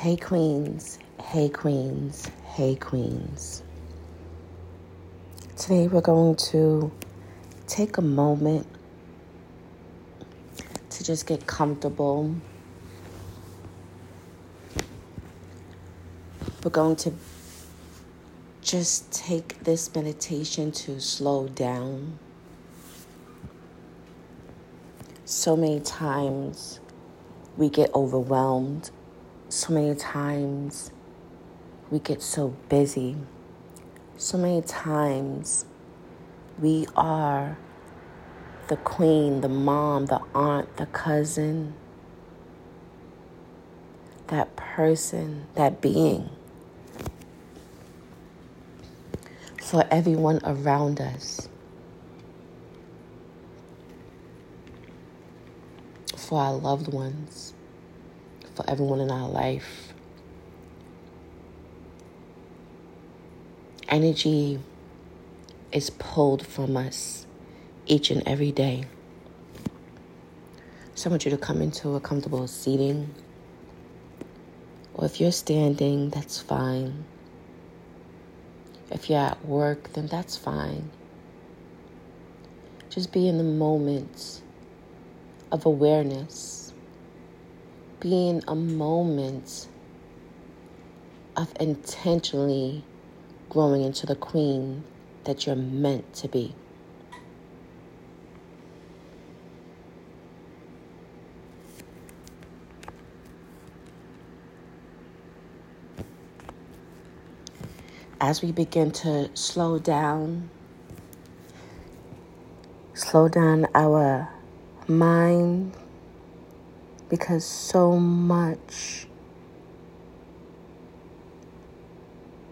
Hey, Queens. Hey, Queens. Hey, Queens. Today we're going to take a moment to just get comfortable. We're going to just take this meditation to slow down. So many times we get overwhelmed. So many times we get so busy. So many times we are the queen, the mom, the aunt, the cousin, that person, that being for everyone around us. For our loved ones, for everyone in our life. Energy is pulled from us each and every day. So I want you to come into a comfortable seating. Or if you're standing, that's fine. If you're at work, then that's fine. Just be in the moment of awareness. Be in a moment of intentionally growing into the queen that you're meant to be. as we begin to slow down, slow down our mind, because so much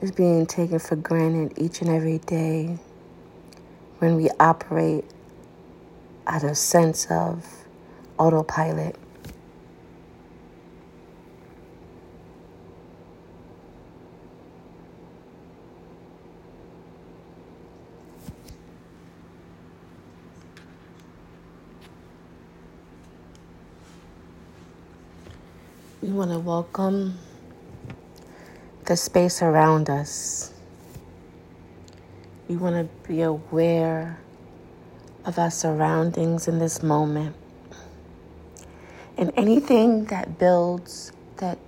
is being taken for granted each and every day when we operate out of sense of autopilot. We want to welcome the space around us. We want to be aware of our surroundings in this moment. And anything that builds, that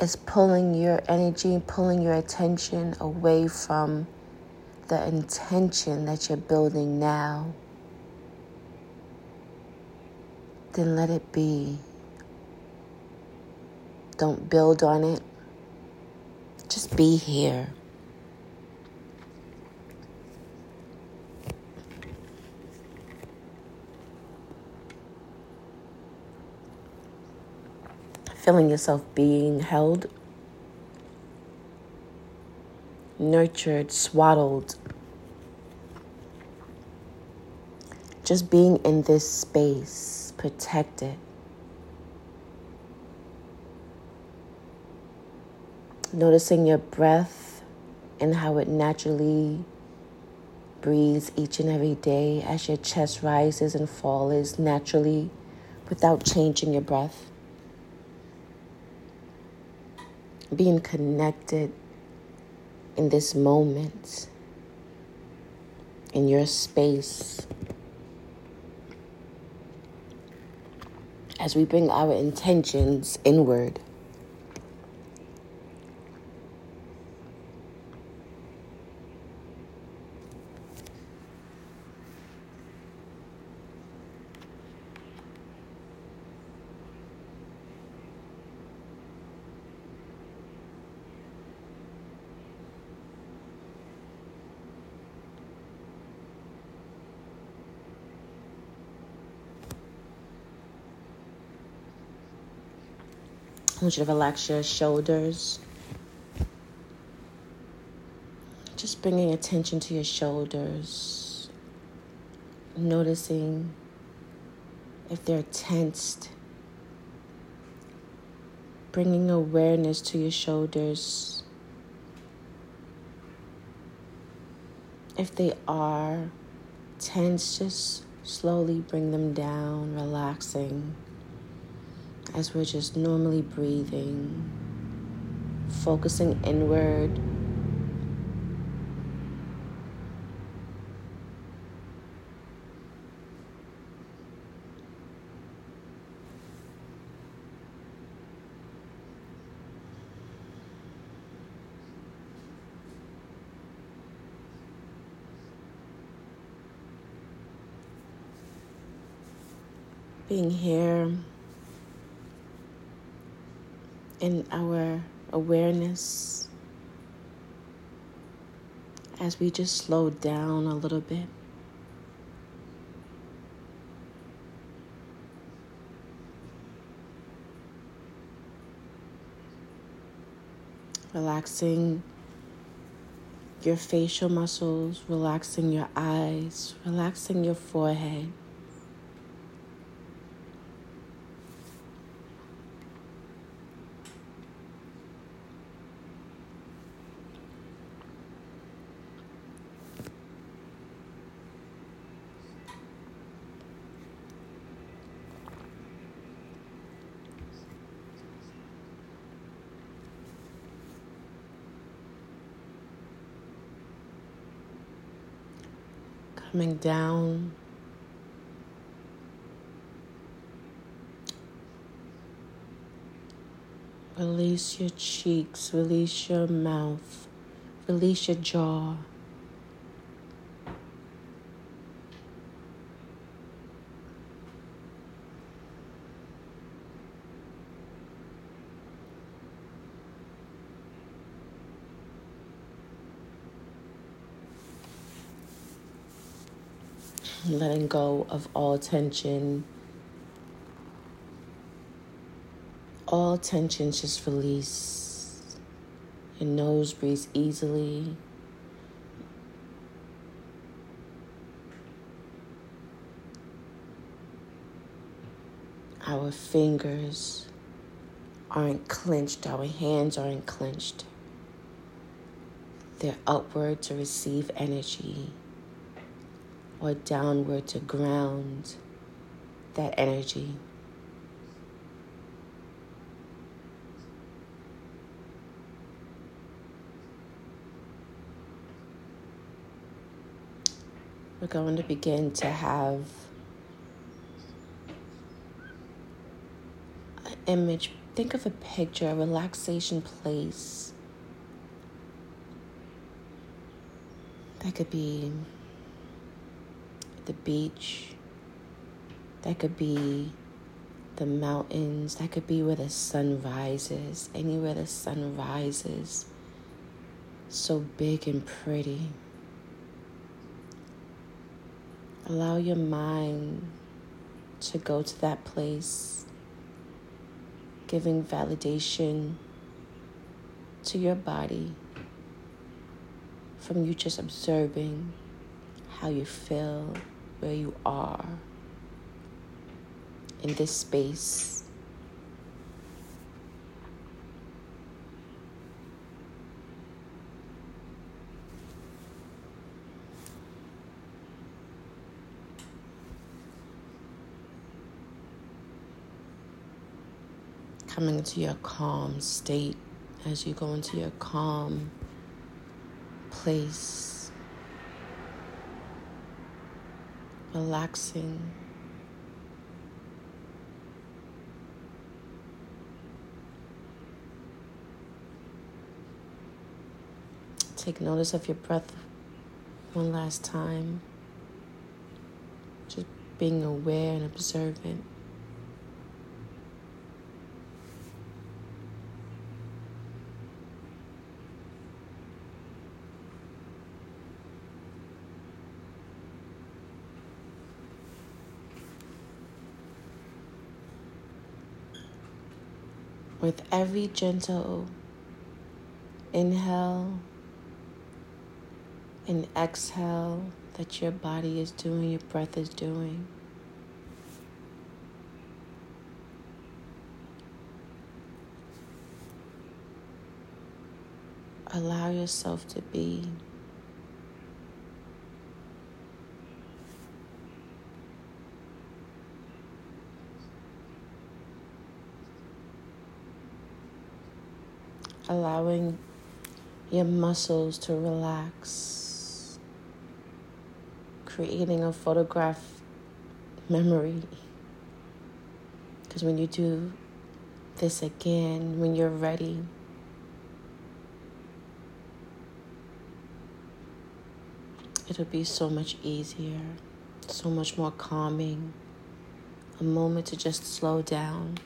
is pulling your energy, pulling your attention away from the intention that you're building now, then let it be. Don't build on it. Just be here. Feeling yourself being held, nurtured, swaddled. Just being in this space, protected. Noticing your breath and how it naturally breathes each and every day as your chest rises and falls naturally without changing your breath. Being connected in this moment, in your space. As we bring our intentions inward. I want you to relax your shoulders. Just bringing attention to your shoulders. Noticing if they're tensed. Bringing awareness to your shoulders. If they are tense, just slowly bring them down, relaxing as we're just normally breathing, focusing inward. Being here in our awareness as we just slow down a little bit. Relaxing your facial muscles, relaxing your eyes, relaxing your forehead. Coming down. Release your cheeks, release your mouth, release your jaw. Letting go of all tension. All tension just release. Your nose breathes easily. Our fingers aren't clenched, our hands aren't clenched. They're upward to receive energy or downward to ground that energy. We're going to begin to have an image. Think of a picture, a relaxation place. That could be the beach. That could be the mountains. That could be where the sun rises. Anywhere the sun rises. So big and pretty. Allow your mind to go to that place, giving validation to your body from you just observing how you feel where you are in this space. Coming to your calm state as you go into your calm place. Relaxing. Take notice of your breath one last time. Just being aware and observant. With every gentle inhale and exhale that your body is doing, your breath is doing. Allow yourself to be allowing your muscles to relax, creating a photograph memory. Because when you do this again, when you're ready, it'll be so much easier, so much more calming. A moment to just slow down.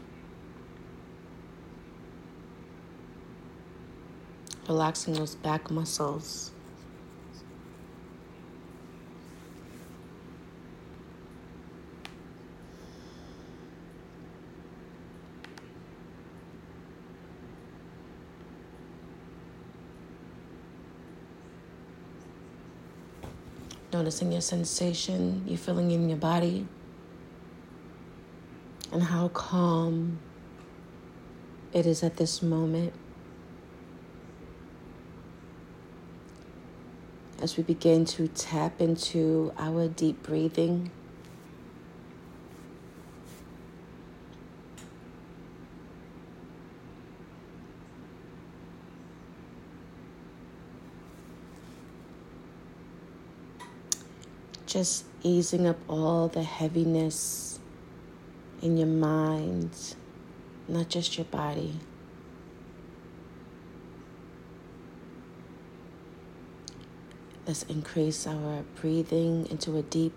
Relaxing those back muscles. Noticing your sensation, you're feeling in your body, and how calm it is at this moment. As we begin to tap into our deep breathing. just easing up all the heaviness in your mind, not just your body. Let's increase our breathing into a deep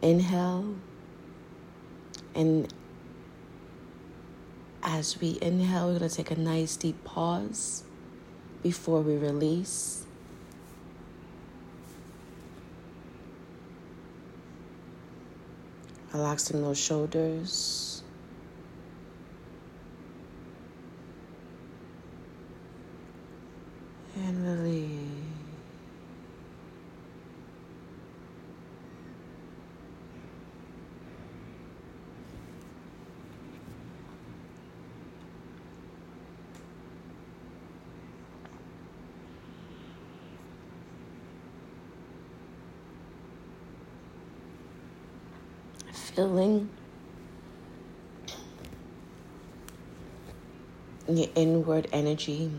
inhale. And as we inhale, we're going to take a nice deep pause before we release. relaxing those shoulders. And release. Feeling your inward energy.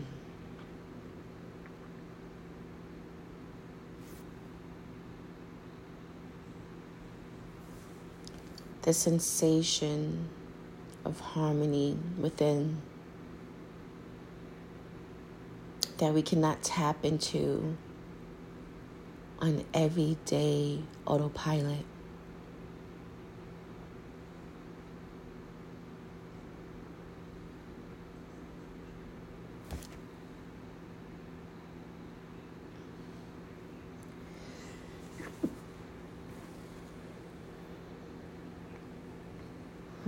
The sensation of harmony within that we cannot tap into on everyday autopilot.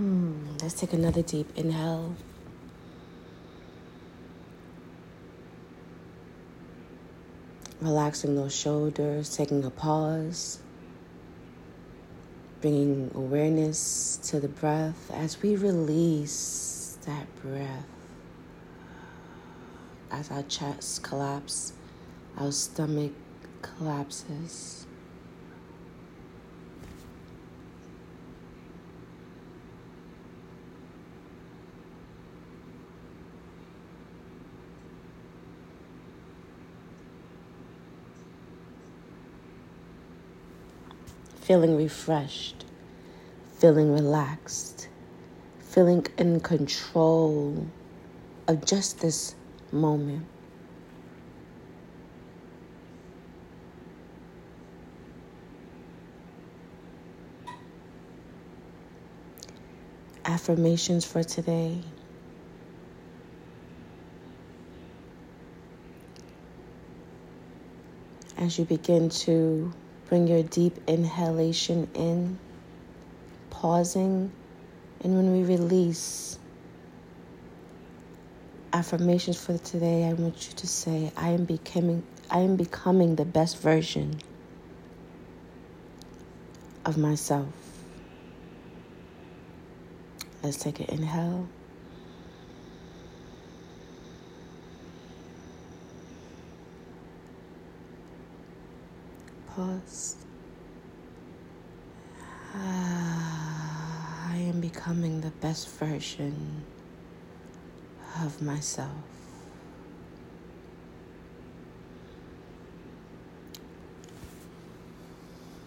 Hmm. Let's take another deep inhale. Relaxing those shoulders, taking a pause, bringing awareness to the breath as we release that breath. As our chest collapses, our stomach collapses. Feeling refreshed, feeling relaxed, feeling in control of just this moment. Affirmations for today. As you begin to Bring your deep inhalation in, pausing, and when we release, affirmations for today, I want you to say, I am becoming I am becoming the best version of myself. Let's take an inhale. cost. Uh, I am becoming the best version of myself.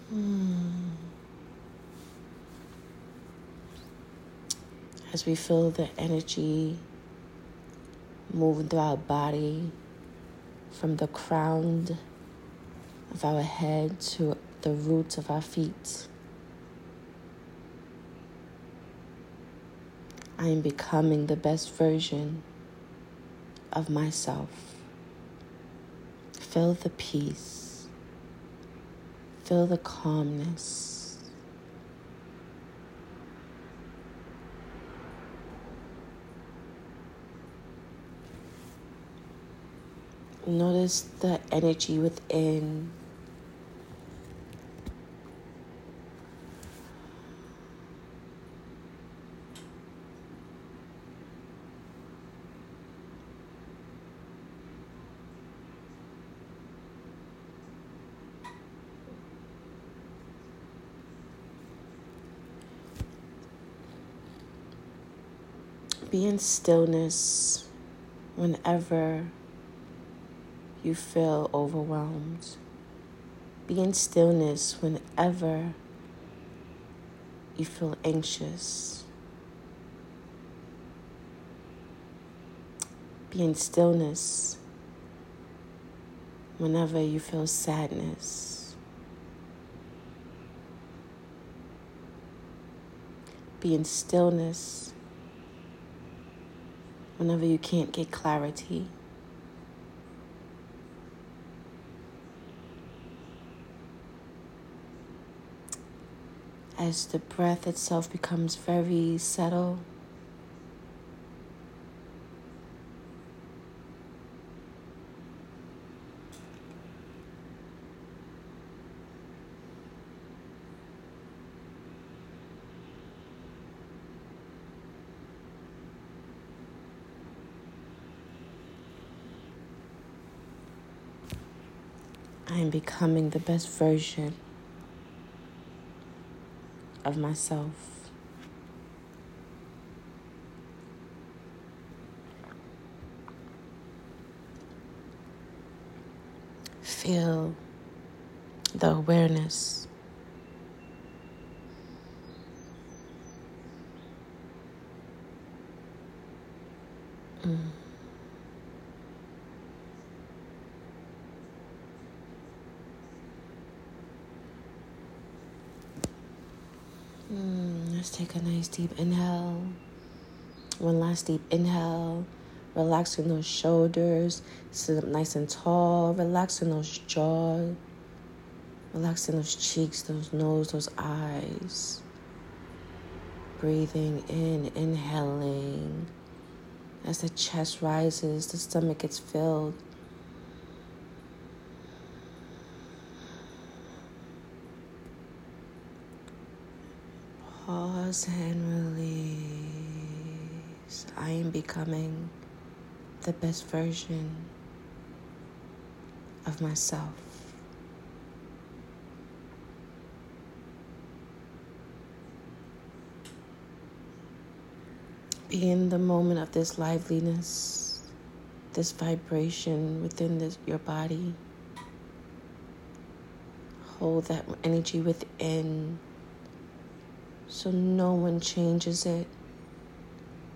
Hmm. As we feel the energy moving through our body from the crown of our head to the roots of our feet. I am becoming the best version of myself. Feel the peace, feel the calmness. Notice the energy within Be in stillness whenever you feel overwhelmed. Be in stillness whenever you feel anxious. Be in stillness whenever you feel sadness. Be in stillness whenever you can't get clarity. As the breath itself becomes very settled. Am becoming the best version of myself. Feel the awareness. Mm. Mm, let's take a nice deep inhale. One last deep inhale. Relaxing those shoulders. Sit up nice and tall. Relaxing those jaws. Relaxing those cheeks, those nose, those eyes. Breathing in, inhaling. As the chest rises, the stomach gets filled. Pause and release. I am becoming the best version of myself. Be in the moment of this liveliness, this vibration within this, your body. Hold that energy within so no one changes it.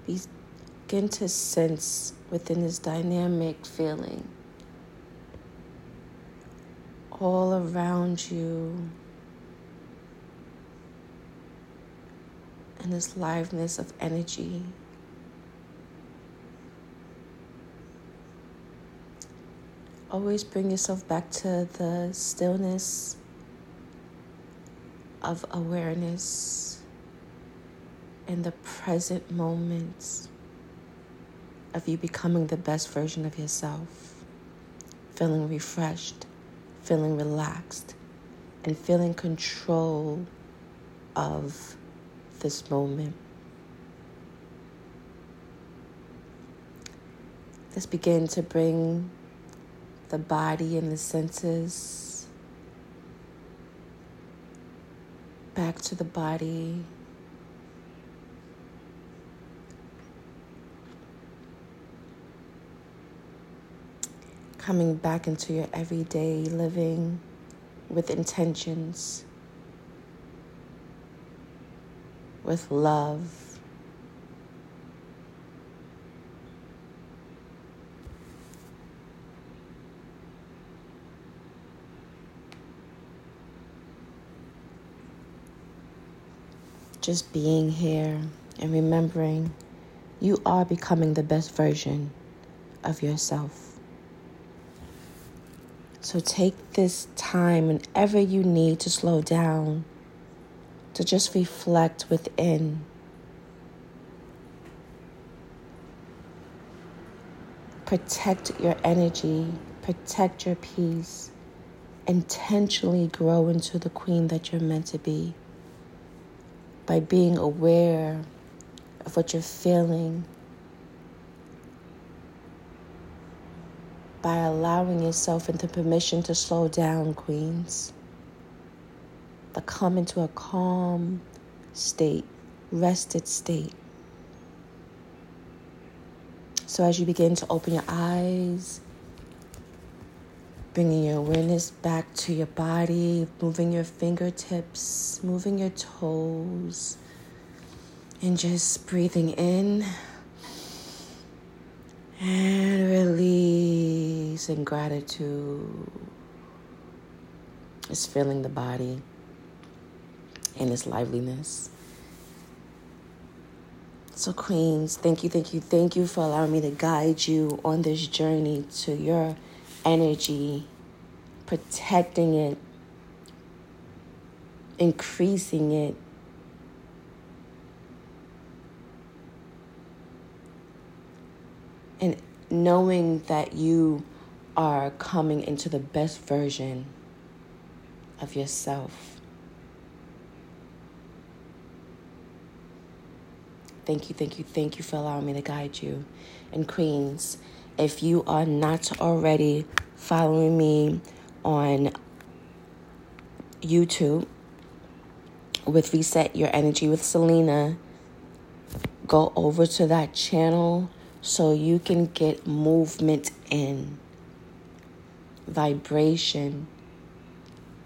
Begin to sense within this dynamic feeling all around you and this liveness of energy. Always bring yourself back to the stillness of awareness in the present moments of you becoming the best version of yourself, feeling refreshed, feeling relaxed, and feeling control of this moment. Let's begin to bring the body and the senses back to the body coming back into your everyday living with intentions, with love. Just being here and remembering you are becoming the best version of yourself. So take this time whenever you need to slow down, to just reflect within. Protect your energy, protect your peace, intentionally grow into the queen that you're meant to be by being aware of what you're feeling, by allowing yourself into permission to slow down, Queens, to come into a calm state, rested state. So as you begin to open your eyes, bringing your awareness back to your body, moving your fingertips, moving your toes, and just breathing in and release and gratitude. is filling the body and its liveliness. So, Queens, thank you, thank you, thank you for allowing me to guide you on this journey to your energy, protecting it, increasing it. And knowing that you are coming into the best version of yourself. Thank you, thank you, thank you for allowing me to guide you. And Queens, if you are not already following me on YouTube with Reset Your Energy with Selena, go over to that channel so you can get movement in, vibration,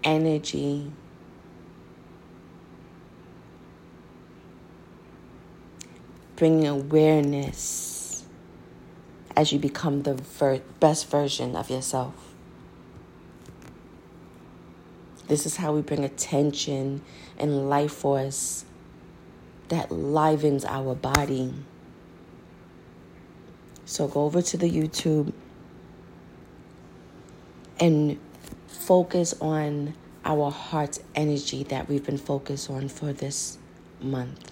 energy. Bringing awareness as you become the ver- best version of yourself. This is how we bring attention and life force that livens our body. So go over to the YouTube and focus on our heart's energy that we've been focused on for this month.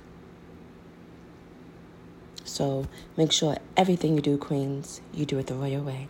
So make sure everything you do, Queens, you do it the royal way.